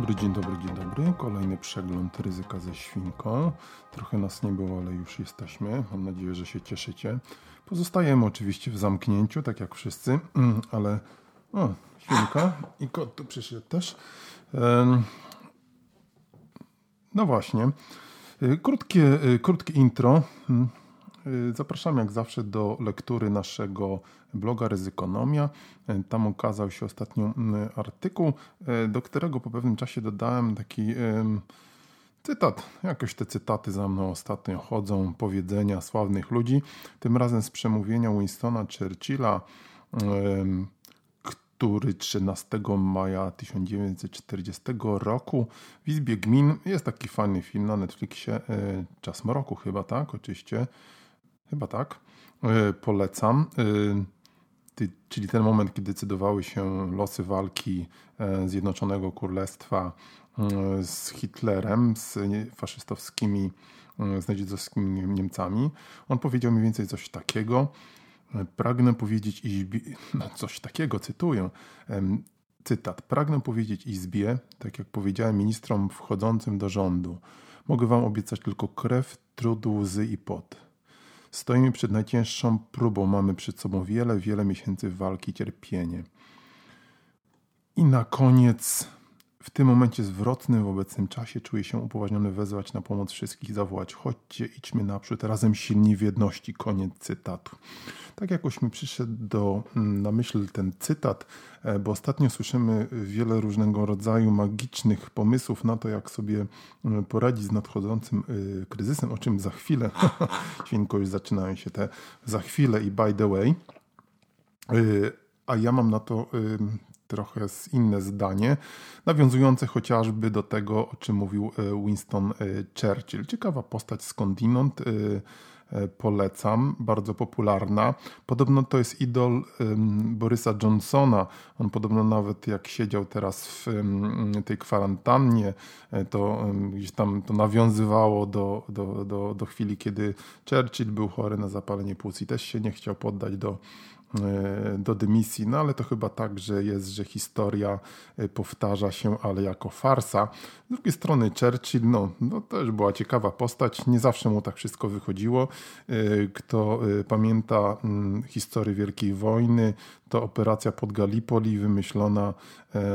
dobry, dzień dobry, dzień dobry. Kolejny przegląd ryzyka ze świnką. Trochę nas nie było, ale już jesteśmy. Mam nadzieję, że się cieszycie. Pozostajemy oczywiście w zamknięciu, tak jak wszyscy, ale o, świnka i kot tu przyszedł też. No właśnie. Krótkie, krótkie intro. Zapraszam jak zawsze do lektury naszego bloga Ryzykonomia. Tam ukazał się ostatnio artykuł, do którego po pewnym czasie dodałem taki cytat. Jakoś te cytaty za mną ostatnio chodzą, powiedzenia sławnych ludzi. Tym razem z przemówienia Winstona Churchilla, który 13 maja 1940 roku w Izbie Gmin, jest taki fajny film na Netflixie, Czas Mroku chyba, tak? Oczywiście Chyba tak. E, polecam. E, czyli ten moment, kiedy decydowały się losy walki e, Zjednoczonego Królestwa z Hitlerem, z faszystowskimi, z nazistowskimi Niemcami. On powiedział mniej więcej coś takiego. Pragnę powiedzieć Izbie, no coś takiego, cytuję, cytat. Pragnę powiedzieć Izbie, tak jak powiedziałem ministrom wchodzącym do rządu, mogę wam obiecać tylko krew, trud, łzy i pot. Stoimy przed najcięższą próbą, mamy przed sobą wiele, wiele miesięcy walki, cierpienie. I na koniec, w tym momencie zwrotnym w obecnym czasie, czuję się upoważniony wezwać na pomoc wszystkich, zawołać: chodźcie, idźmy naprzód, razem silni w jedności. Koniec cytatu. Tak jakoś mi przyszedł do, mm, na myśl ten cytat, e, bo ostatnio słyszymy wiele różnego rodzaju magicznych pomysłów na to, jak sobie mm, poradzić z nadchodzącym y, kryzysem, o czym za chwilę, świnko już zaczynają się te za chwilę i by the way. Y, a ja mam na to trochę inne zdanie, nawiązujące chociażby do tego, o czym mówił Winston Churchill. Ciekawa postać skądinąd E, polecam, bardzo popularna. Podobno to jest idol Borysa Johnsona. On podobno nawet jak siedział teraz w tej kwarantannie, e, to gdzieś tam to nawiązywało do, do, do, do chwili, kiedy Churchill był chory na zapalenie płuc i też się nie chciał poddać do E, do dymisji, no ale to chyba tak, że jest, że historia e, powtarza się, ale jako farsa. Z drugiej strony Churchill, no, no też była ciekawa postać, nie zawsze mu tak wszystko wychodziło. E, kto pamięta mm, historię Wielkiej Wojny, to operacja pod Gallipoli wymyślona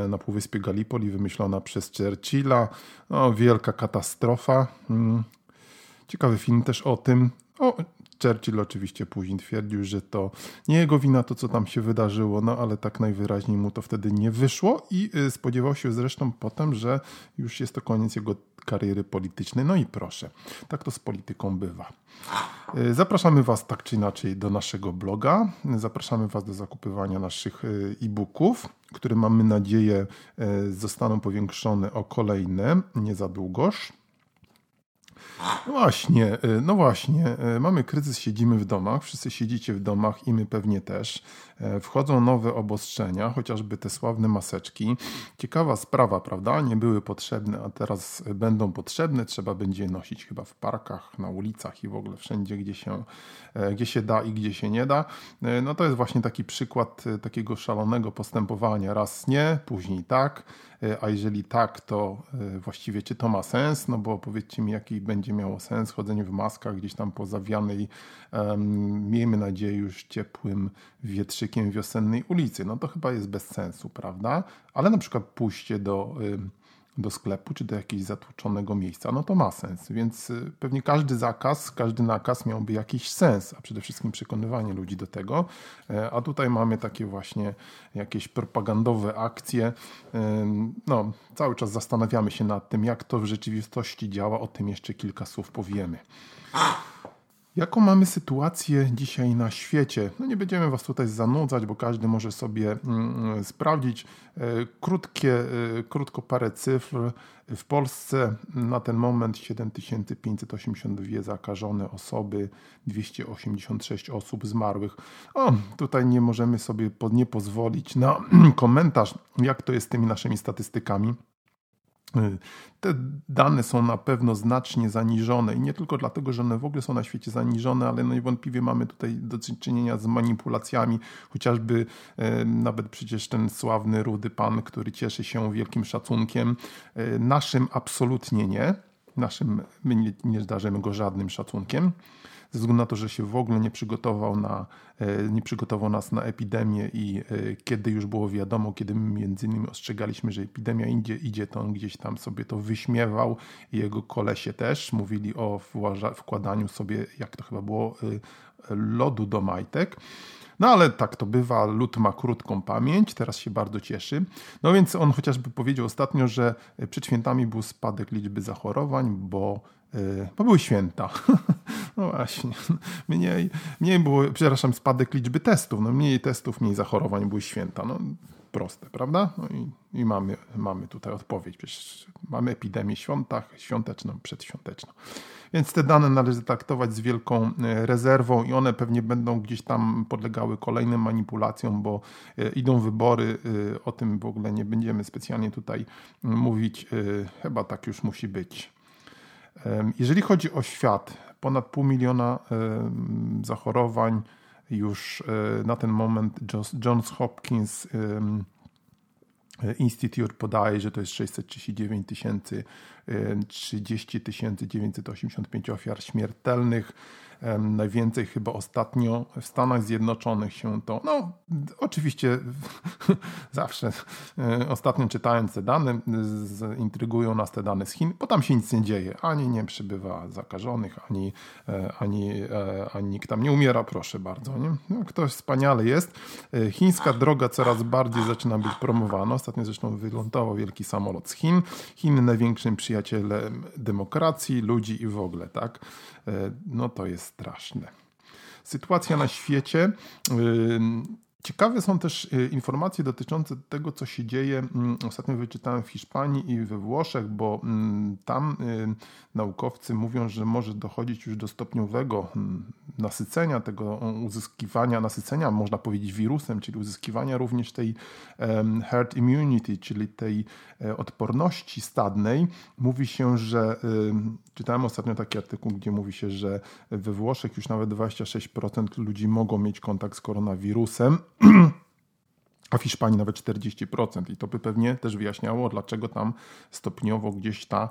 na Półwyspie Gallipoli, wymyślona przez Churchilla. No, wielka katastrofa. Mm. Ciekawy film też o tym. O, Churchill oczywiście później twierdził, że to nie jego wina to, co tam się wydarzyło, no ale tak najwyraźniej mu to wtedy nie wyszło i y, spodziewał się zresztą potem, że już jest to koniec jego kariery politycznej. No i proszę, tak to z polityką bywa. Y, zapraszamy Was tak czy inaczej do naszego bloga. Zapraszamy Was do zakupywania naszych y, e-booków, które mamy nadzieję zostaną powiększone o kolejne nie za długoż. No właśnie, y, no właśnie. Y, mamy kryzys, siedzimy w domach, wszyscy siedzicie w domach i my pewnie też. E, wchodzą nowe obostrzenia, chociażby te sławne maseczki. Ciekawa sprawa, prawda? Nie były potrzebne, a teraz będą potrzebne. Trzeba będzie nosić chyba w parkach, na ulicach i w ogóle wszędzie, gdzie się, e, gdzie się da i gdzie się nie da. E, no to jest właśnie taki przykład takiego szalonego postępowania. Raz nie, później tak. A jeżeli tak, to właściwie czy to ma sens? No bo powiedzcie mi, jaki będzie miało sens chodzenie w maskach gdzieś tam po zawianej, um, miejmy nadzieję, już ciepłym wietrzykiem wiosennej ulicy. No to chyba jest bez sensu, prawda? Ale na przykład pójście do, do sklepu czy do jakiegoś zatłoczonego miejsca, no to ma sens. Więc y, pewnie każdy zakaz, każdy nakaz miałby jakiś sens, a przede wszystkim przekonywanie ludzi do tego. E, a tutaj mamy takie właśnie jakieś propagandowe akcje. No, cały czas zastanawiamy się nad tym, jak to w rzeczywistości działa. O tym jeszcze kilka słów powiemy. Jaką mamy sytuację dzisiaj na świecie? No nie będziemy Was tutaj zanudzać, bo każdy może sobie mm, sprawdzić. E, krótkie, e, krótko parę cyfr. W Polsce na ten moment 7582 zakażone osoby, 286 osób zmarłych. O, tutaj nie możemy sobie nie pozwolić na komentarz, jak to jest z tymi naszymi statystykami. Te dane są na pewno znacznie zaniżone i nie tylko dlatego, że one w ogóle są na świecie zaniżone, ale niewątpliwie mamy tutaj do czynienia z manipulacjami, chociażby e, nawet przecież ten sławny rudy pan, który cieszy się wielkim szacunkiem, e, naszym absolutnie nie, naszym my nie, nie zdarzymy go żadnym szacunkiem ze względu na to, że się w ogóle nie przygotował, na, e, nie przygotował nas na epidemię i e, kiedy już było wiadomo, kiedy my między innymi ostrzegaliśmy, że epidemia idzie, idzie to on gdzieś tam sobie to wyśmiewał i jego kolesie też mówili o wkładaniu sobie, jak to chyba było, e, lodu do majtek. No ale tak to bywa, lud ma krótką pamięć, teraz się bardzo cieszy. No więc on chociażby powiedział ostatnio, że przed świętami był spadek liczby zachorowań, bo, bo były święta. No właśnie. Mniej, mniej było, przepraszam, spadek liczby testów. No mniej testów, mniej zachorowań były święta. No proste, prawda? No i, i mamy, mamy tutaj odpowiedź. Przecież mamy epidemię świątach, świąteczną, przedświąteczną. Więc te dane należy traktować z wielką e, rezerwą i one pewnie będą gdzieś tam podlegały kolejnym manipulacjom, bo e, idą wybory. E, o tym w ogóle nie będziemy specjalnie tutaj mówić. Chyba tak już musi być. Jeżeli chodzi o świat, ponad pół miliona zachorowań już e, na ten moment Johns Hopkins Institute podaje, że to jest 639 tysięcy, 30 985 ofiar śmiertelnych. Najwięcej chyba ostatnio w Stanach Zjednoczonych się to, no oczywiście zawsze e, ostatnio czytając te dane, intrygują nas te dane z Chin, bo tam się nic nie dzieje. Ani nie przybywa zakażonych, ani, e, ani, e, ani nikt tam nie umiera, proszę bardzo. Nie? No, ktoś wspaniale jest. Chińska droga coraz bardziej zaczyna być promowana. Ostatnio zresztą wylądował wielki samolot z Chin. Chiny największym przyjacielem demokracji, ludzi i w ogóle, tak? No to jest straszne. Sytuacja na świecie. Ciekawe są też y, informacje dotyczące tego, co się dzieje. Mm, ostatnio wyczytałem w Hiszpanii i we Włoszech, bo mm, tam y, naukowcy mówią, że może dochodzić już do stopniowego mm, nasycenia, tego uzyskiwania, nasycenia, można powiedzieć, wirusem, czyli uzyskiwania również tej herd immunity, czyli tej e, odporności stadnej. Mówi się, że czytałem ostatnio taki artykuł, gdzie mówi się, że we Włoszech już nawet 26% ludzi mogą mieć kontakt z koronawirusem. A w Hiszpanii nawet 40%. I to by pewnie też wyjaśniało, dlaczego tam stopniowo gdzieś ta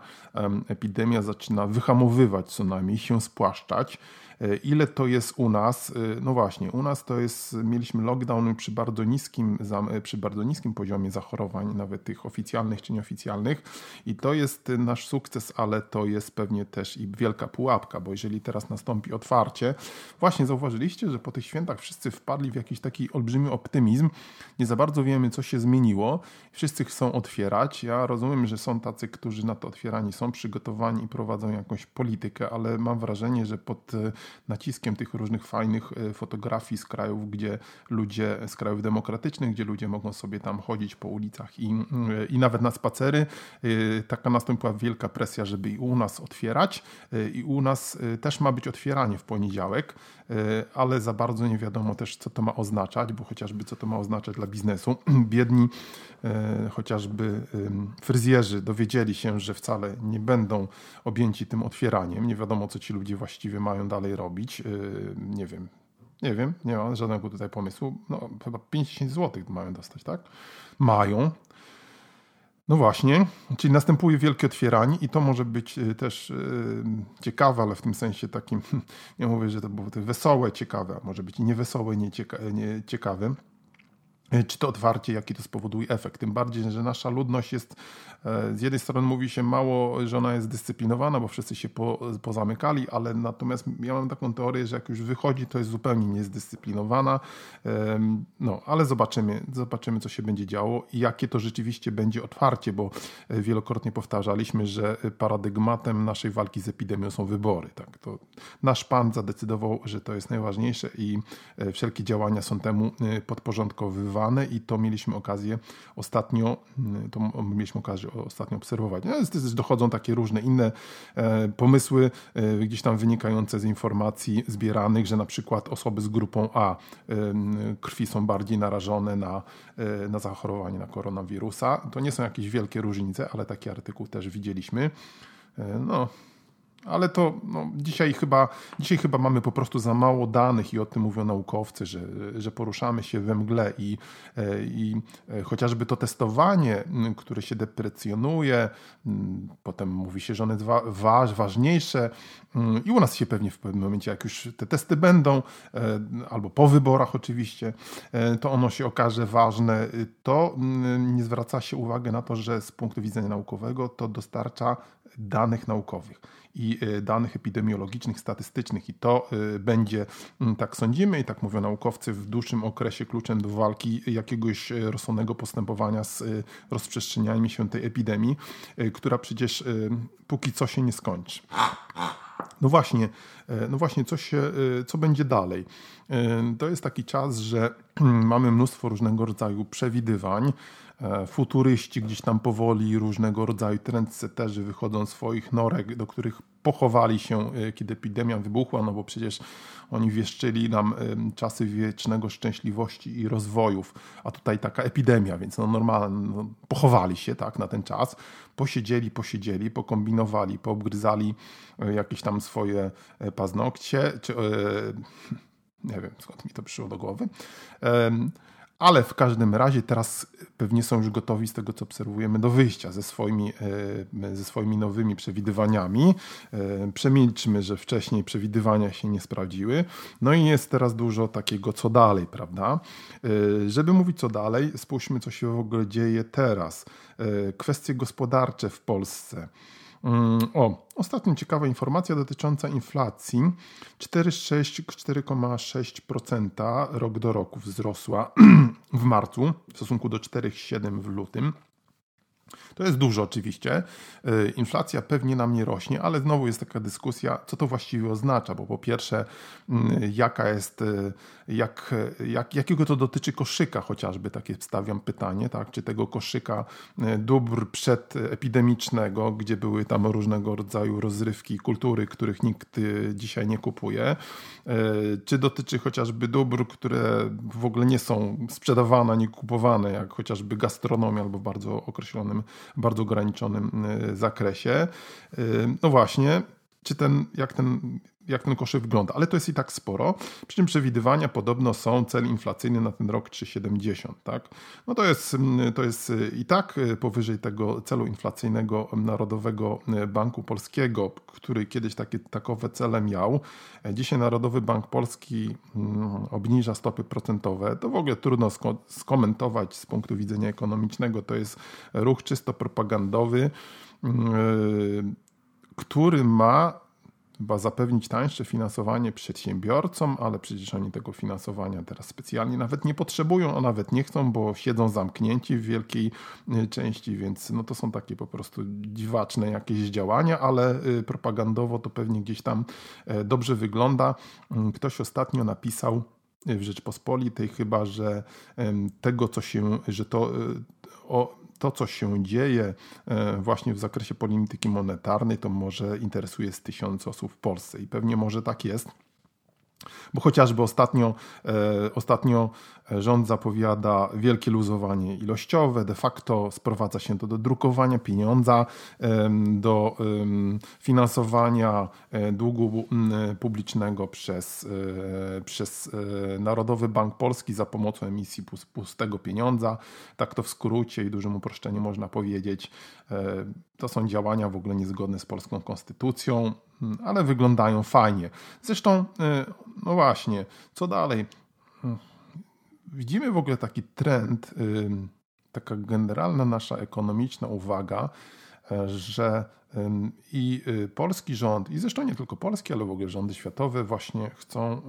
epidemia zaczyna wyhamowywać, co najmniej się spłaszczać. E, ile to jest u nas? E, no właśnie, u nas to jest, mieliśmy lockdown przy bardzo niskim, e, przy bardzo niskim poziomie zachorowań, nawet tych oficjalnych czy nieoficjalnych. I to jest nasz sukces, ale to jest pewnie też i wielka pułapka, bo jeżeli teraz nastąpi otwarcie, właśnie zauważyliście, że po tych świętach wszyscy wpadli w jakiś taki olbrzymi optymizm, nie za bardzo wiemy, co się zmieniło, wszyscy chcą otwierać, ja rozumiem, że są tacy, którzy na to otwieranie są przygotowani i prowadzą jakąś politykę, ale mam wrażenie, że pod naciskiem tych różnych fajnych e, fotografii z krajów, gdzie ludzie, z krajów demokratycznych, gdzie ludzie mogą sobie tam chodzić po ulicach i, e, i nawet na spacery. E, taka nastąpiła wielka presja, żeby i u nas otwierać i u nas też ma być otwieranie w poniedziałek, ale za bardzo nie wiadomo też, co to ma oznaczać, bo chociażby co to ma oznaczać dla biznesu. Biedni chociażby fryzjerzy dowiedzieli się, że wcale nie będą objęci tym otwieraniem. Nie wiadomo, co ci ludzie właściwie mają dalej robić. Y, nie wiem, nie wiem, nie mam żadnego tutaj pomysłu. No, chyba 50 zł mają dostać, tak? Mają. No właśnie, czyli następuje wielkie otwieranie i to może być y, też y, ciekawe, ale w tym sensie takim, nie mówię, że to było wesołe, ciekawe, a może być i niewesołe, niecieka, nieciekawe. E, czy to otwarcie, jaki to spowoduje efekt. Tym bardziej, że nasza ludność jest, e, z jednej strony mówi się mało, że ona jest dyscyplinowana, bo wszyscy się po, pozamykali, ale natomiast ja mam taką teorię, że jak już wychodzi, to jest zupełnie niezdyscyplinowana. No, ale zobaczymy, zobaczymy, co się będzie działo i jakie to rzeczywiście będzie otwarcie, bo e, wielokrotnie powtarzaliśmy, że paradygmatem naszej walki z epidemią są wybory. Tak? To nasz pan zadecydował, że to jest najważniejsze i wszelkie działania są temu podporządkowywane i to mieliśmy okazję ostatnio, mm, to mieliśmy okazję ostatnio obserwować. No, dochodzą takie różne inne e, pomysły, e, gdzieś tam wynikające z informacji zbieranych, że na przykład osoby z grupą A e, krwi są bardziej narażone na, na zachorowanie na koronawirusa. To nie są jakieś wielkie różnice, ale taki artykuł też widzieliśmy. No, ale to no, dzisiaj, chyba, dzisiaj chyba mamy po prostu za mało danych i o tym mówią naukowcy, że, że poruszamy się we mgle i, e, i e, chociażby to testowanie, które się deprecjonuje, potem mówi się, że one jest wa ważniejsze i u nas się pewnie w pewnym momencie, jak już te testy będą, e, albo po wyborach oczywiście, to ono się okaże ważne, to nie zwraca się uwagi na to, że z punktu widzenia naukowego to dostarcza danych naukowych i e, danych epidemiologicznych, statystycznych. I to e, będzie, mm, tak sądzimy i tak mówią naukowcy, w dłuższym okresie kluczem do walki jakiegoś e, rozsądnego postępowania z rozprzestrzenianiem się tej epidemii, która przecież póki co się nie skończy. No właśnie, no właśnie, co, się, co będzie dalej? To jest taki czas, że mamy mnóstwo różnego rodzaju przewidywań. E, futuryści gdzieś tam powoli, różnego rodzaju trendsetterzy wychodzą z swoich norek, do których pochowali się, e, kiedy epidemia wybuchła, no bo przecież oni wieszczyli nam e, czasy wiecznego szczęśliwości i rozwojów, a tutaj taka epidemia, więc no normalnie no, pochowali się tak na ten czas, posiedzieli, posiedzieli, pokombinowali, poobgryzali jakieś tam swoje paznokcie, czy nie wiem skąd mi to przyszło do głowy ale w każdym razie teraz pewnie są już gotowi z tego, co obserwujemy, do wyjścia ze swoimi, e, ze swoimi nowymi przewidywaniami. E, przemilczmy, że wcześniej przewidywania się nie sprawdziły. No i jest teraz dużo takiego, co dalej, prawda? E, żeby mówić co dalej, spójrzmy, co się w ogóle dzieje teraz. Kwestie gospodarcze w Polsce. Mm, o, ostatnia ciekawa informacja dotycząca inflacji. 4,6% rok do roku wzrosła w marcu w stosunku do 4,7% w lutym. To jest dużo oczywiście. Y, inflacja pewnie nam nie rośnie, ale znowu jest taka dyskusja, co to właściwie oznacza, bo po pierwsze, mm, jaka jest, y, jak, jak, jakiego to dotyczy koszyka chociażby, takie stawiam pytanie, tak? czy tego koszyka y, dóbr przedepidemicznego, gdzie były tam różnego rodzaju rozrywki kultury, których nikt dzisiaj nie kupuje, czy dotyczy chociażby dóbr, które w ogóle nie są sprzedawane, nie kupowane, jak chociażby gastronomia albo w bardzo określonym bardzo ograniczonym y, zakresie. Y, no właśnie, czy ten, jak ten jak ten koszyk wygląda, ale to jest i tak sporo. Przy czym przewidywania podobno są cel inflacyjny na ten rok 3,70. Tak? No to jest, mm, to jest y, i tak powyżej tego celu inflacyjnego Narodowego Banku Polskiego, który kiedyś takie, takowe cele miał. Dzisiaj Narodowy Bank Polski mm, obniża stopy procentowe. To w ogóle trudno skomentować z punktu widzenia ekonomicznego. To jest ruch czysto propagandowy, mm, który ma chyba zapewnić tańsze finansowanie przedsiębiorcom, ale przecież oni tego finansowania teraz specjalnie nawet nie potrzebują, a nawet nie chcą, bo siedzą zamknięci w wielkiej y, części, więc no to są takie po prostu dziwaczne jakieś działania, ale y, propagandowo to pewnie gdzieś tam e, dobrze wygląda. Mm, ktoś ostatnio napisał w Rzeczpospolitej chyba, że tego, co się, że to y, o, to, co się dzieje e, właśnie w zakresie polityki monetarnej, to może interesuje z tysiące osób w Polsce i pewnie może tak jest. Bo chociażby ostatnio, e, ostatnio rząd zapowiada wielkie luzowanie ilościowe, de facto sprowadza się to do drukowania pieniądza, e, do e, finansowania e, długu publicznego przez, e, przez e, Narodowy Bank Polski za pomocą emisji pustego pieniądza. Tak to w skrócie i dużym uproszczeniu można powiedzieć. To są działania w ogóle niezgodne z polską konstytucją, ale wyglądają fajnie. Zresztą, no właśnie, co dalej? widzimy w ogóle taki trend, taka generalna nasza ekonomiczna uwaga, e, że i y, polski rząd, i zresztą nie tylko polski, ale w ogóle rządy światowe właśnie chcą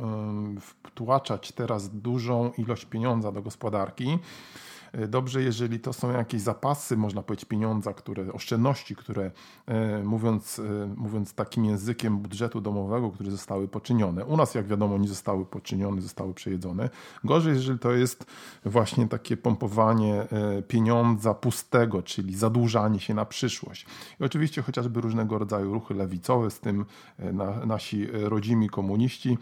wtłaczać teraz dużą ilość pieniądza do gospodarki dobrze, jeżeli to są jakieś zapasy, można powiedzieć, pieniądza, które, oszczędności, które e, mówiąc, e, mówiąc takim językiem budżetu domowego, które zostały poczynione. U nas, jak wiadomo, nie zostały poczynione, zostały przejedzone. Gorzej, jeżeli to jest właśnie takie pompowanie pieniądza pustego, czyli zadłużanie się na przyszłość. I oczywiście chociażby różnego rodzaju ruchy lewicowe, z tym na, nasi rodzimi komuniści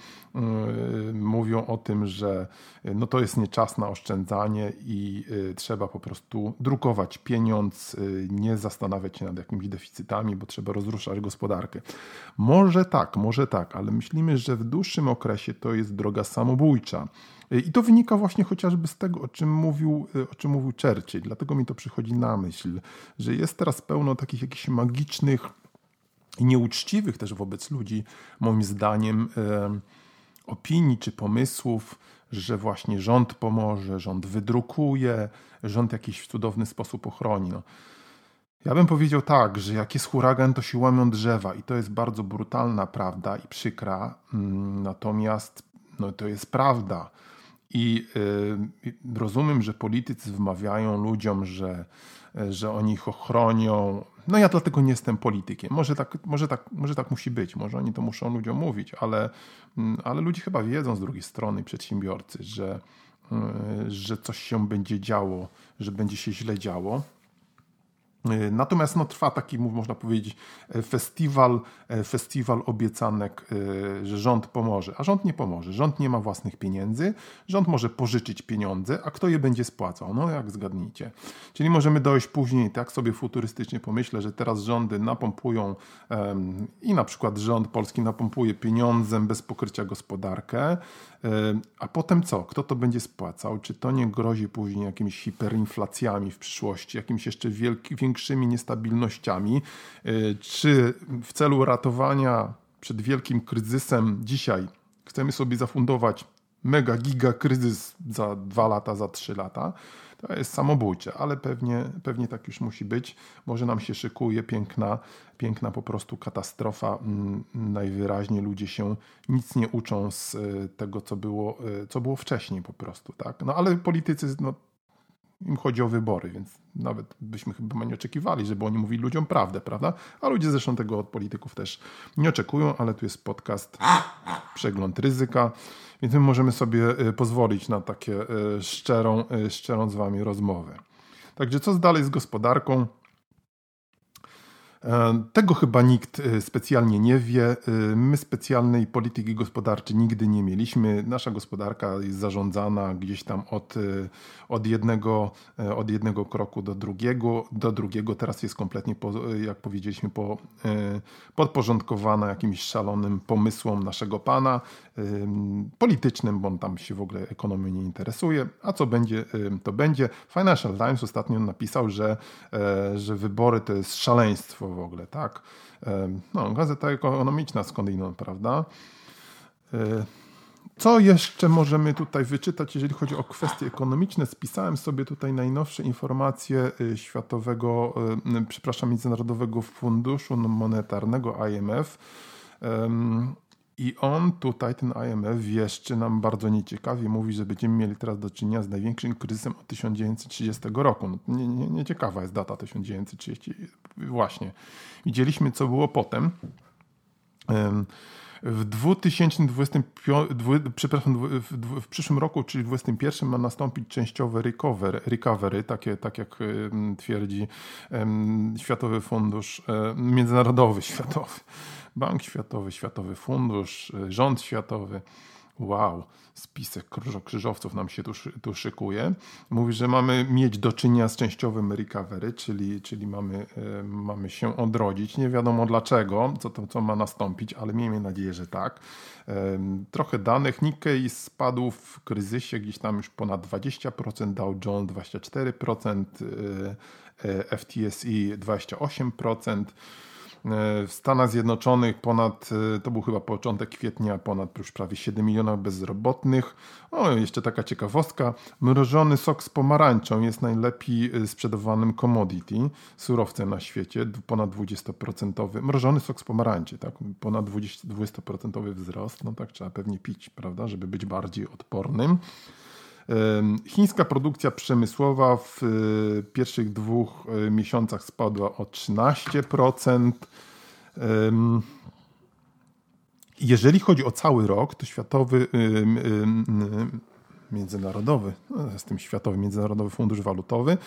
mówią o tym, że no to jest nie czas na oszczędzanie i trzeba po prostu drukować pieniądz, y, nie zastanawiać się nad jakimiś deficytami, bo trzeba rozruszać gospodarkę. Może tak, może tak, ale myślimy, że w dłuższym okresie to jest droga samobójcza. Y, I to wynika właśnie chociażby z tego, o czym mówił, o czym mówił Churchill. Dlatego mi to przychodzi na myśl, że jest teraz pełno takich jakichś magicznych i nieuczciwych też wobec ludzi, moim zdaniem, opinii czy pomysłów, że właśnie rząd pomoże, rząd wydrukuje, rząd jakiś w cudowny sposób ochroni. No. Ja bym powiedział tak, że jak jest huragan, to się łamią drzewa i to jest bardzo brutalna prawda i przykra, mm, natomiast no, to jest prawda. I y, rozumiem, że politycy wmawiają ludziom, że, że oni ich ochronią. No ja dlatego nie jestem politykiem. Może tak, może, tak, może tak musi być, może oni to muszą ludziom mówić, ale, mm, ale ludzie chyba wiedzą z drugiej strony, przedsiębiorcy, że, y, że coś się będzie działo, że będzie się źle działo. E, natomiast no, trwa taki, można powiedzieć, e, festiwal, e, festiwal obiecanek, że rząd pomoże. A rząd nie pomoże. Rząd nie ma własnych pieniędzy. Rząd może pożyczyć pieniądze, a kto je będzie spłacał? No jak zgadnijcie. Czyli możemy dojść później, tak sobie futurystycznie pomyślę, że teraz rządy napompują um, i na przykład rząd polski napompuje pieniądzem bez pokrycia gospodarkę, a potem co? Kto to będzie spłacał? Czy to nie grozi później jakimiś hiperinflacjami w przyszłości, jakimiś jeszcze wielki, większymi niestabilnościami? E, czy w celu ratowania przed wielkim kryzysem dzisiaj chcemy sobie zafundować mega giga kryzys za dwa lata, za trzy lata? To jest samobójcze, ale pewnie, pewnie tak już musi być. Może nam się szykuje piękna, piękna po prostu katastrofa. Mm, najwyraźniej ludzie się nic nie uczą z e, tego, co było, e, co było wcześniej po prostu. Tak? No ale politycy no, im chodzi o wybory, więc nawet byśmy chyba nie oczekiwali, żeby oni mówili ludziom prawdę, prawda? A ludzie zresztą tego od polityków też nie oczekują, ale tu jest podcast Przegląd Ryzyka. Więc my możemy sobie y, pozwolić na takie y, szczerą, y, szczerą z Wami rozmowę. Także co dalej z gospodarką? E, tego chyba nikt e, specjalnie nie wie. E, my specjalnej polityki gospodarczej nigdy nie mieliśmy. Nasza gospodarka jest zarządzana gdzieś tam od, od, jednego, od jednego kroku do drugiego. Do drugiego teraz jest kompletnie, jak powiedzieliśmy, po, podporządkowana jakimś szalonym pomysłom naszego pana politycznym, bo on tam się w ogóle ekonomią nie interesuje. A co będzie, to będzie. Financial Times ostatnio napisał, że, że wybory to jest szaleństwo w ogóle, tak? No, gazeta ekonomiczna skądinąd, prawda? E, co jeszcze możemy tutaj wyczytać, jeżeli chodzi o kwestie ekonomiczne? Spisałem sobie tutaj najnowsze informacje y, Światowego, y, przepraszam, Międzynarodowego Funduszu Monetarnego IMF. I on tutaj, ten IMF, wieszczy nam bardzo nieciekawie, mówi, że będziemy mieli teraz do czynienia z największym kryzysem od 1930 roku. No, nie, nie, nieciekawa jest data 1930. Właśnie. Widzieliśmy, co było potem. W 2025, przepraszam, w, w, przyszłym roku, czyli w 2021 ma nastąpić częściowe recovery, recovery takie, tak jak twierdzi Światowy Fundusz, Międzynarodowy Światowy Bank Światowy, Światowy Fundusz, y, Rząd Światowy. Wow, spisek krzyżowców nam się tu, tu szykuje. Mówi, że mamy mieć do czynienia z częściowym recovery, czyli, czyli mamy, y, mamy się odrodzić. Nie wiadomo dlaczego, co, to, co ma nastąpić, ale miejmy nadzieję, że tak. Y, trochę danych. Nikkei spadł w kryzysie gdzieś tam już ponad 20%, Dow Jones 24%, FTSE 28%. W Stanach Zjednoczonych ponad, to był chyba początek kwietnia, ponad już prawie 7 milionów bezrobotnych. O, jeszcze taka ciekawostka. Mrożony sok z pomarańczą jest najlepiej sprzedawanym commodity, surowcem na świecie, ponad 20%. Mrożony sok z pomarańczy, tak, ponad 20% wzrost, no tak trzeba pewnie pić, prawda, żeby być bardziej odpornym. Chińska produkcja przemysłowa w e, pierwszych dwóch e, miesiącach spadła o 13%. Jeżeli chodzi o cały rok, to światowy międzynarodowy, no, z tym Światowy Międzynarodowy Fundusz Walutowy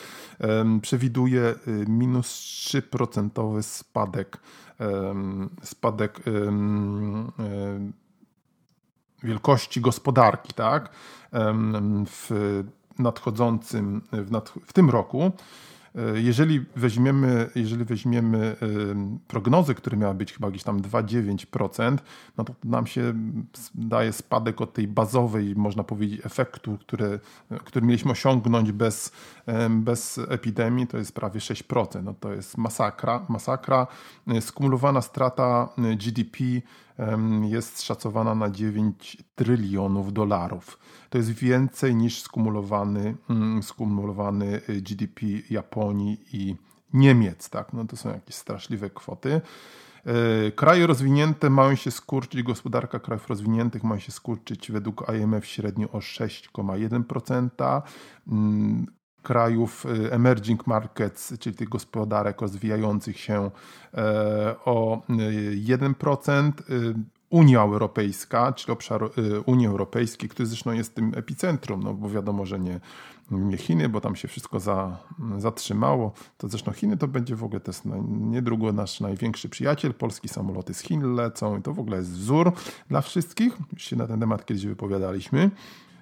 przewiduje minus 3% spadek, spadek wielkości gospodarki, tak? W nadchodzącym, w, nad, w tym roku E, jeżeli weźmiemy, jeżeli weźmiemy prognozy, które miały być chyba gdzieś tam 2,9%, no to nam się daje spadek od tej bazowej, można powiedzieć, efektu, który, który mieliśmy osiągnąć bez, bez epidemii, to jest prawie 6%. No to jest masakra. masakra. E, skumulowana strata e, GDP jest szacowana na 9 trylionów dolarów. To jest więcej niż skumulowany, mm, skumulowany y, GDP Japonii i Niemiec. Tak? No to są jakieś straszliwe kwoty. E, kraje rozwinięte mają się skurczyć, gospodarka krajów rozwiniętych ma się skurczyć według IMF średnio o 6,1% mm, krajów y, emerging markets, czyli tych gospodarek rozwijających się e, o 1%. Y, Unia Europejska, czyli obszar y, Unii Europejskiej, który zresztą jest tym epicentrum, no bo wiadomo, że nie, nie Chiny, bo tam się wszystko za, zatrzymało. To zresztą Chiny to będzie w ogóle jest niedługo nasz największy przyjaciel. Polskie samoloty z Chin lecą i to w ogóle jest wzór dla wszystkich. Już się na ten temat kiedyś wypowiadaliśmy.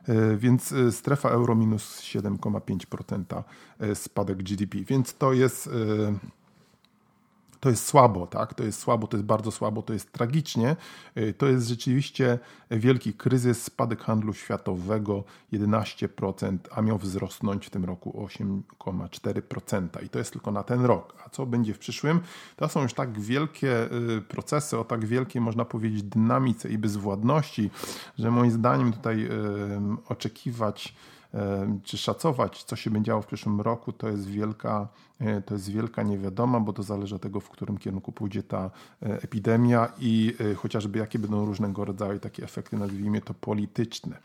E, więc e, strefa euro minus 7,5% e, spadek GDP. Więc to jest to jest słabo, tak? To jest słabo, to jest bardzo słabo, to jest tragicznie. Y, to jest rzeczywiście wielki kryzys, spadek handlu światowego 11%, a miał wzrosnąć w tym roku 8,4%. I to jest tylko na ten rok. A co będzie w przyszłym? To są już tak wielkie y, procesy, o tak wielkiej, można powiedzieć, dynamice i bezwładności, że moim zdaniem tutaj oczekiwać czy szacować, co się będzie działo w przyszłym roku, to jest wielka, e, to jest wielka niewiadoma, bo to zależy od tego, w którym kierunku pójdzie ta e, epidemia i e, chociażby jakie będą różnego rodzaju takie efekty, nazwijmy to polityczne.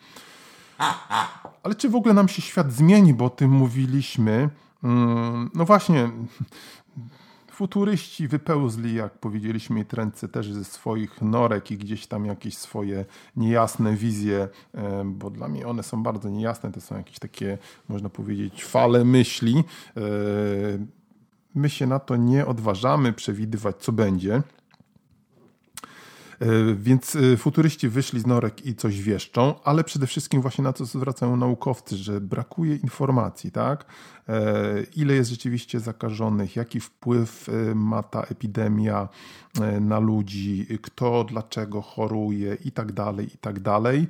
Ale czy w ogóle nam się świat zmieni, bo o tym mówiliśmy? Mm, no właśnie, Futuryści wypełzli, jak powiedzieliśmy, trędce też ze swoich norek i gdzieś tam jakieś swoje niejasne wizje, e, bo dla mnie one są bardzo niejasne. To są jakieś takie, można powiedzieć, fale myśli. E, my się na to nie odważamy przewidywać, co będzie. E, więc e, futuryści wyszli z norek i coś wieszczą, ale przede wszystkim właśnie na co zwracają naukowcy, że brakuje informacji, tak? E, ile jest rzeczywiście zakażonych, jaki wpływ ma ta epidemia na ludzi, kto dlaczego choruje i tak dalej, i tak dalej,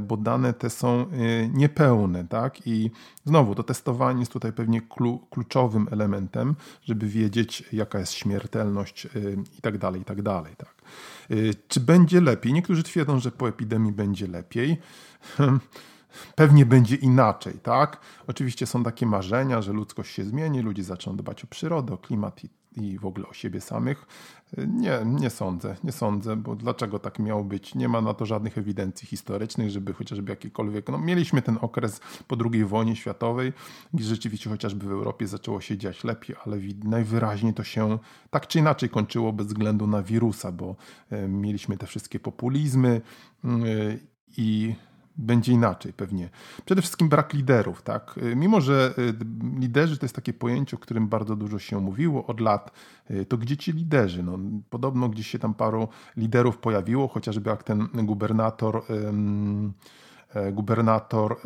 bo dane te są niepełne, tak? I znowu to testowanie jest tutaj pewnie kluczowym elementem, żeby wiedzieć, jaka jest śmiertelność i tak dalej, i tak dalej, tak? Y, czy będzie lepiej? Niektórzy twierdzą, że po epidemii będzie lepiej. Pewnie będzie inaczej, tak? Oczywiście są takie marzenia, że ludzkość się zmieni, ludzie zaczną dbać o przyrodę, o klimat i i w ogóle o siebie samych? Nie, nie sądzę, nie sądzę, bo dlaczego tak miało być? Nie ma na to żadnych ewidencji historycznych, żeby chociażby jakikolwiek. No, mieliśmy ten okres po II wojnie światowej, gdzie rzeczywiście chociażby w Europie zaczęło się dziać lepiej, ale najwyraźniej to się tak czy inaczej kończyło bez względu na wirusa, bo e, mieliśmy te wszystkie populizmy mm, i będzie inaczej pewnie. Przede wszystkim brak liderów, tak? Mimo, że y, liderzy to jest takie pojęcie, o którym bardzo dużo się mówiło od lat, y, to gdzie ci liderzy? No, podobno gdzieś się tam paru liderów pojawiło, chociażby jak ten gubernator, um, gubernator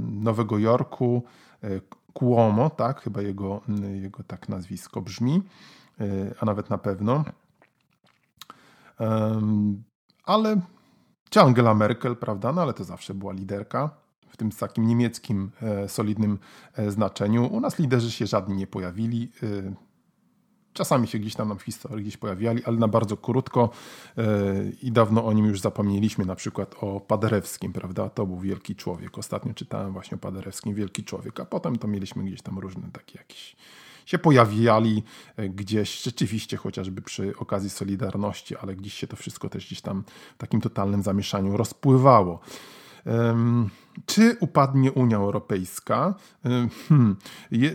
Nowego Jorku, e, Cuomo, tak? Chyba jego, jego tak nazwisko brzmi, a nawet na pewno. Ale czy Angela Merkel, prawda? No ale to zawsze była liderka w tym takim niemieckim e, solidnym e, znaczeniu. U nas liderzy się żadni nie pojawili. E, czasami się gdzieś tam nam w historii gdzieś pojawiali, ale na bardzo krótko i dawno o nim już zapomnieliśmy, na przykład o Paderewskim, prawda? To był wielki człowiek. Ostatnio czytałem właśnie o Paderewskim, wielki człowiek, a potem to mieliśmy gdzieś tam różne takie jakieś się pojawiali gdzieś rzeczywiście chociażby przy okazji Solidarności, ale gdzieś się to wszystko też gdzieś tam w takim totalnym zamieszaniu rozpływało. Czy upadnie Unia Europejska? Hmm.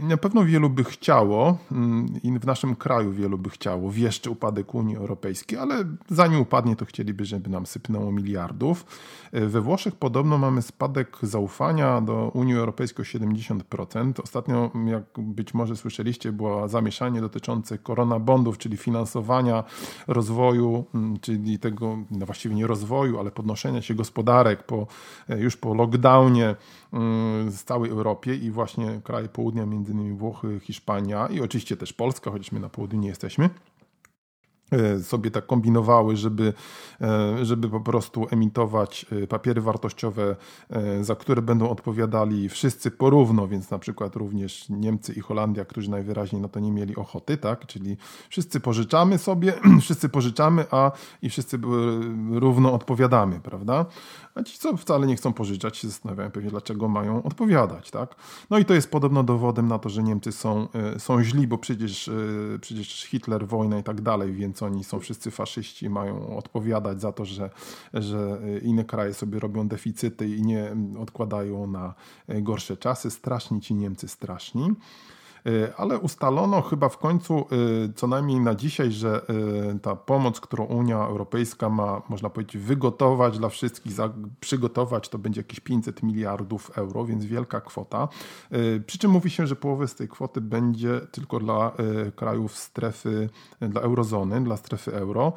Na pewno wielu by chciało, hmm, i w naszym kraju wielu by chciało, jeszcze upadek Unii Europejskiej, ale zanim upadnie, to chcieliby, żeby nam sypnęło miliardów. We Włoszech podobno mamy spadek zaufania do Unii Europejskiej o 70%. Ostatnio, jak być może słyszeliście, było zamieszanie dotyczące koronabondów, czyli finansowania rozwoju, hmm, czyli tego, no właściwie nie rozwoju, ale podnoszenia się gospodarek po, już po lockdownie lockdownie mm, z całej Europie i właśnie kraje południa, między innymi Włochy, Hiszpania i oczywiście też Polska, chociaż my na południu nie jesteśmy. E, sobie tak kombinowały, żeby, e, żeby po prostu emitować e, papiery wartościowe, za które będą odpowiadali wszyscy porówno, więc na przykład również Niemcy i Holandia, którzy najwyraźniej na to nie mieli ochoty, tak? Czyli wszyscy pożyczamy sobie, wszyscy pożyczamy, a i wszyscy równo odpowiadamy, prawda? A ci, co wcale nie chcą pożyczać, się zastanawiają pewnie, dlaczego mają odpowiadać, tak? No i to jest podobno dowodem na to, że Niemcy są, są źli, bo przecież, przecież Hitler, wojna i tak dalej, więc więc oni są wszyscy faszyści, mają odpowiadać za to, że, że inne kraje sobie robią deficyty i nie odkładają na gorsze czasy. Straszni ci Niemcy, straszni. E, ale ustalono chyba w końcu, e, co najmniej na dzisiaj, że e, ta pomoc, którą Unia Europejska ma, można powiedzieć, wygotować dla wszystkich, przygotować, to będzie jakieś 500 miliardów euro, więc wielka kwota. Przy czym mówi się, że połowę z tej kwoty będzie tylko dla krajów strefy, dla eurozony, dla strefy euro.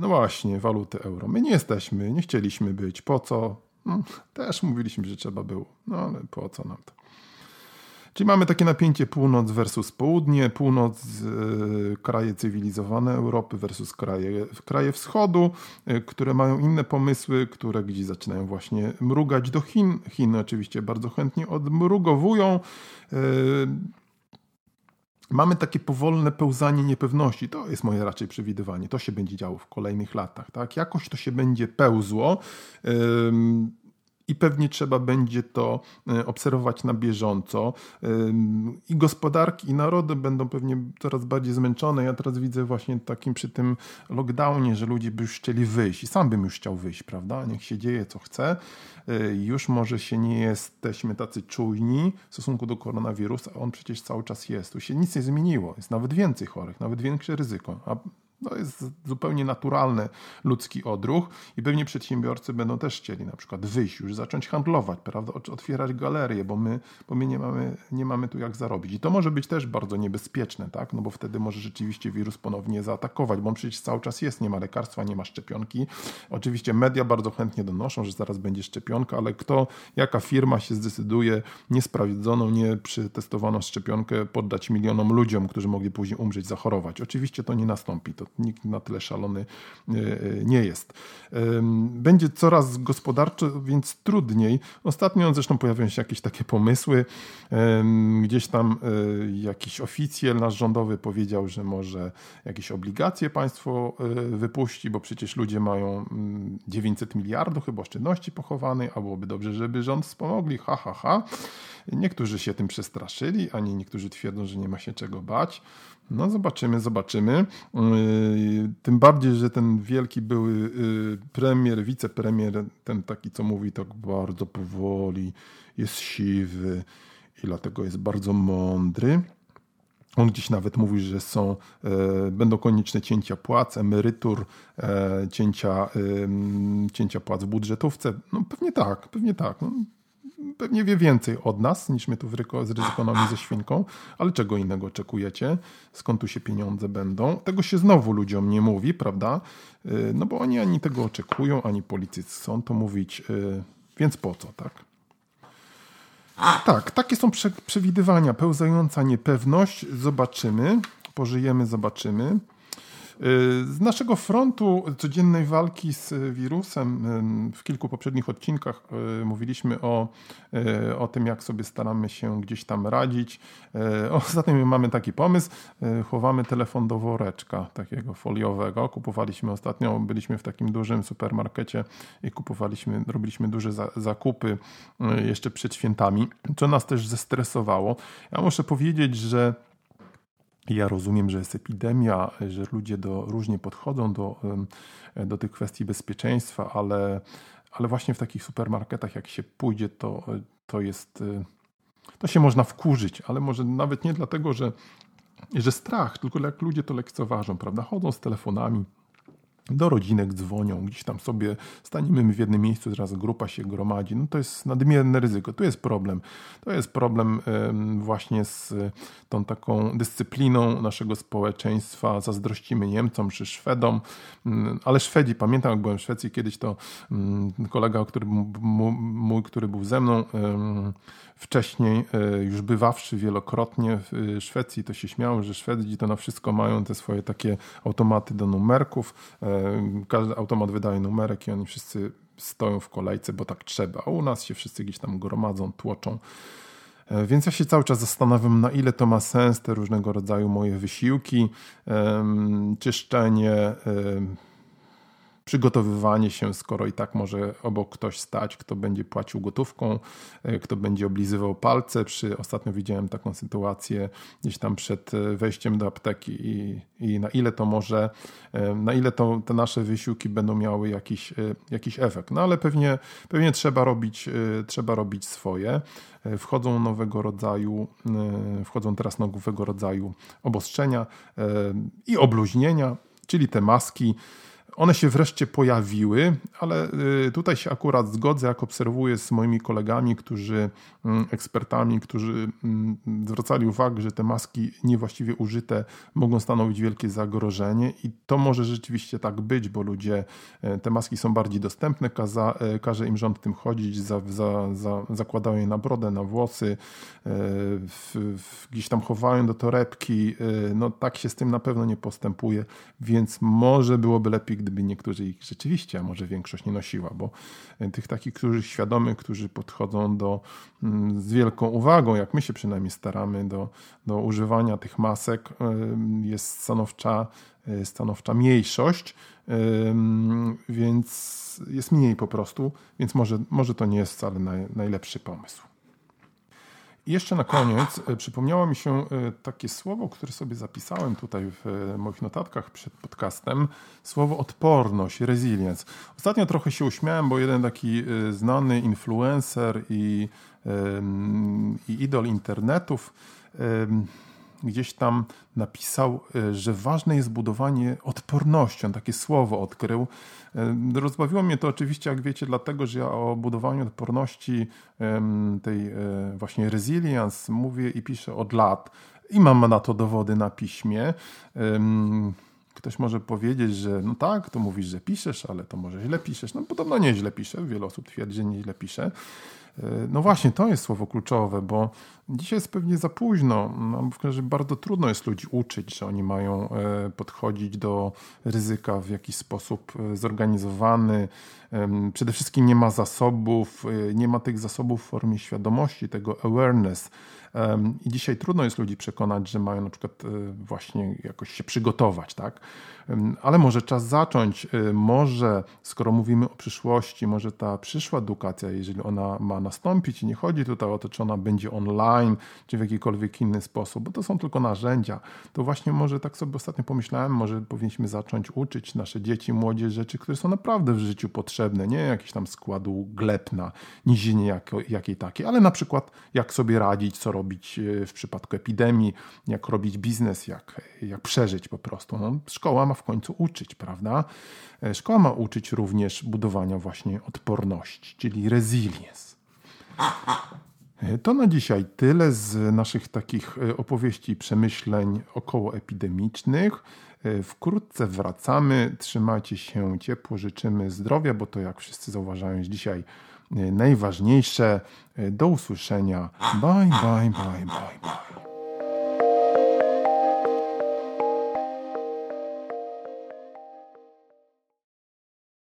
No właśnie, waluty euro. My nie jesteśmy, nie chcieliśmy być. Po co? No, też mówiliśmy, że trzeba było. No ale po co nam to? Czyli mamy takie napięcie północ versus południe, północ e, kraje cywilizowane Europy versus kraje, kraje wschodu, e, które mają inne pomysły, które gdzieś zaczynają właśnie mrugać do Chin. Chiny oczywiście bardzo chętnie odmrugowują. E, mamy takie powolne pełzanie niepewności. To jest moje raczej przewidywanie. To się będzie działo w kolejnych latach. Tak? Jakoś to się będzie pełzło i pewnie trzeba będzie to e, obserwować na bieżąco. I gospodarki, i narody będą pewnie coraz bardziej zmęczone. Ja teraz widzę właśnie takim przy tym lockdownie, że ludzie by już chcieli wyjść i sam bym już chciał wyjść, prawda? Niech się dzieje co chce. E, już może się nie jesteśmy tacy czujni w stosunku do koronawirusa, a on przecież cały czas jest. Tu się nic nie zmieniło. Jest nawet więcej chorych, nawet większe ryzyko. A to jest zupełnie naturalny ludzki odruch i pewnie przedsiębiorcy będą też chcieli na przykład wyjść, już zacząć handlować, prawda, otwierać galerie, bo my, bo my nie, mamy, nie mamy tu jak zarobić. I to może być też bardzo niebezpieczne, tak? no bo wtedy może rzeczywiście wirus ponownie zaatakować, bo on przecież cały czas jest, nie ma lekarstwa, nie ma szczepionki. Oczywiście media bardzo chętnie donoszą, że zaraz będzie szczepionka, ale kto, jaka firma się zdecyduje niesprawdzoną, nie przetestowaną szczepionkę poddać milionom ludziom, którzy mogli później umrzeć, zachorować? Oczywiście to nie nastąpi. To nikt na tyle szalony e, e, nie jest. Będzie coraz gospodarczo, więc trudniej. Ostatnio zresztą pojawiają się jakieś takie pomysły. Gdzieś tam e, jakiś oficjel nasz rządowy powiedział, że może jakieś obligacje państwo wypuści, bo przecież ludzie mają 900 mm, miliardów chyba oszczędności pochowanej, a byłoby dobrze, żeby rząd wspomogli. Ha, ha, ha. Niektórzy się tym przestraszyli, a nie niektórzy twierdzą, że nie ma się czego bać. No zobaczymy, zobaczymy. Yy, tym bardziej, że ten wielki były yy, premier, wicepremier, ten taki, co mówi tak bardzo powoli, jest siwy i dlatego jest bardzo mądry. On gdzieś nawet mówi, że są, e, będą konieczne cięcia płac, emerytur, cięcia, cięcia płac w budżetówce. No pewnie tak, pewnie tak. No, pewnie wie więcej od nas niż my tu z ryzykonomii ze świnką, ale czego innego oczekujecie? Skąd tu się pieniądze będą? Tego się znowu ludziom nie mówi, prawda? Y, no bo oni ani tego oczekują, ani politycy chcą to mówić, y, więc po co, tak? Tak, takie są przewidywania. Pełzająca niepewność. Zobaczymy, pożyjemy, zobaczymy. Z naszego frontu codziennej walki z wirusem w kilku poprzednich odcinkach mówiliśmy o, o tym, jak sobie staramy się gdzieś tam radzić. Ostatnio mamy taki pomysł, chowamy telefon do woreczka takiego foliowego. Kupowaliśmy ostatnio, byliśmy w takim dużym supermarkecie i kupowaliśmy, robiliśmy duże zakupy jeszcze przed świętami, co nas też zestresowało. Ja muszę powiedzieć, że ja rozumiem, że jest epidemia, że ludzie do, różnie podchodzą do, do tych kwestii bezpieczeństwa, ale, ale właśnie w takich supermarketach, jak się pójdzie, to, to jest. To się można wkurzyć, ale może nawet nie dlatego, że, że strach, tylko jak ludzie to lekceważą, prawda? Chodzą z telefonami, do rodzinek dzwonią, gdzieś tam sobie staniemy w jednym miejscu, teraz grupa się gromadzi, no to jest nadmierne ryzyko, tu jest problem. To jest problem właśnie z tą taką dyscypliną naszego społeczeństwa. Zazdrościmy Niemcom czy Szwedom, mm, ale Szwedzi, pamiętam jak byłem w Szwecji kiedyś, to mm, kolega, który, mój, który był ze mną wcześniej, e, już bywawszy wielokrotnie w Szwecji, to się śmiał, że Szwedzi to na wszystko mają te swoje takie automaty do numerków, e, każdy automat wydaje numerek i oni wszyscy stoją w kolejce, bo tak trzeba. U nas się wszyscy gdzieś tam gromadzą, tłoczą. E, więc ja się cały czas zastanawiam, na ile to ma sens, te różnego rodzaju moje wysiłki, czyszczenie, przygotowywanie się, skoro i tak może obok ktoś stać, kto będzie płacił gotówką, e, kto będzie oblizywał palce. Przy, ostatnio widziałem taką sytuację gdzieś tam przed e, wejściem do apteki i, i na ile to może, e, na ile to, te nasze wysiłki będą miały jakiś, jakiś efekt. No ale pewnie, pewnie trzeba, robić, trzeba robić swoje. Wchodzą nowego rodzaju, wchodzą teraz nowego rodzaju obostrzenia i obluźnienia, czyli te maski, one się wreszcie pojawiły, ale y, tutaj się akurat zgodzę, jak obserwuję z moimi kolegami, którzy, mm, ekspertami, którzy mm, zwracali uwagę, że te maski niewłaściwie użyte mogą stanowić wielkie zagrożenie. I to może rzeczywiście tak być, bo ludzie, e, te maski są bardziej dostępne, kaza, e, każe im rząd tym chodzić, za, za, za, zakładają je na brodę, na włosy, e, w, w, gdzieś tam chowają do torebki, no tak się z tym na pewno nie postępuje, więc może byłoby lepiej, gdyby niektórzy ich rzeczywiście, a może większość nie nosiła, bo e, tych takich, którzy świadomych, którzy podchodzą do, mm, z wielką uwagą, jak my się przynajmniej staramy do, do używania tych masek, e, jest stanowcza, e, stanowcza mniejszość, więc jest mniej po prostu, więc może, może to nie jest wcale naj, najlepszy pomysł. I jeszcze na koniec e, przypomniało mi się e, takie słowo, które sobie zapisałem tutaj w e, moich notatkach przed podcastem. Słowo odporność, resilience. Ostatnio trochę się uśmiałem, bo jeden taki znany influencer i, i idol internetów gdzieś tam napisał, e, że ważne jest budowanie odporności. On takie słowo odkrył. E, rozbawiło mnie to oczywiście, jak wiecie, dlatego, że ja o budowaniu odporności, tej e, właśnie resilience mówię i piszę od lat i mam na to dowody na piśmie. Ktoś może powiedzieć, że no tak, to mówisz, że piszesz, ale to może źle piszesz. No podobno nieźle piszę, wiele osób twierdzi, że nieźle piszę. No właśnie, to jest słowo kluczowe, bo dzisiaj jest pewnie za późno. No, że bardzo trudno jest ludzi uczyć, że oni mają e, podchodzić do ryzyka w jakiś sposób e, zorganizowany. Przede wszystkim nie ma zasobów, e, nie ma tych zasobów w formie świadomości, tego awareness. I dzisiaj trudno jest ludzi przekonać, że mają na przykład właśnie jakoś się przygotować, tak? Ale może czas zacząć, może skoro mówimy o przyszłości, może ta przyszła edukacja, jeżeli ona ma nastąpić i nie chodzi tutaj o to, czy ona będzie online, czy w jakikolwiek inny sposób, bo to są tylko narzędzia. To właśnie może tak sobie ostatnio pomyślałem, może powinniśmy zacząć uczyć nasze dzieci, młodzież rzeczy, które są naprawdę w życiu potrzebne, nie jakiś tam składu gleb na nizinie jakiej takiej, ale na przykład jak sobie radzić, co robić e, w przypadku epidemii, jak robić biznes, jak, jak przeżyć po prostu. No, szkoła ma w końcu uczyć, prawda? E, szkoła ma uczyć również budowania właśnie odporności, czyli resilience. To na dzisiaj tyle z naszych takich e, opowieści i przemyśleń okołoepidemicznych. E, wkrótce wracamy. Trzymajcie się ciepło, życzymy zdrowia, bo to jak wszyscy zauważają dzisiaj e, najważniejsze. Do usłyszenia. Bye, bye, bye, bye, bye.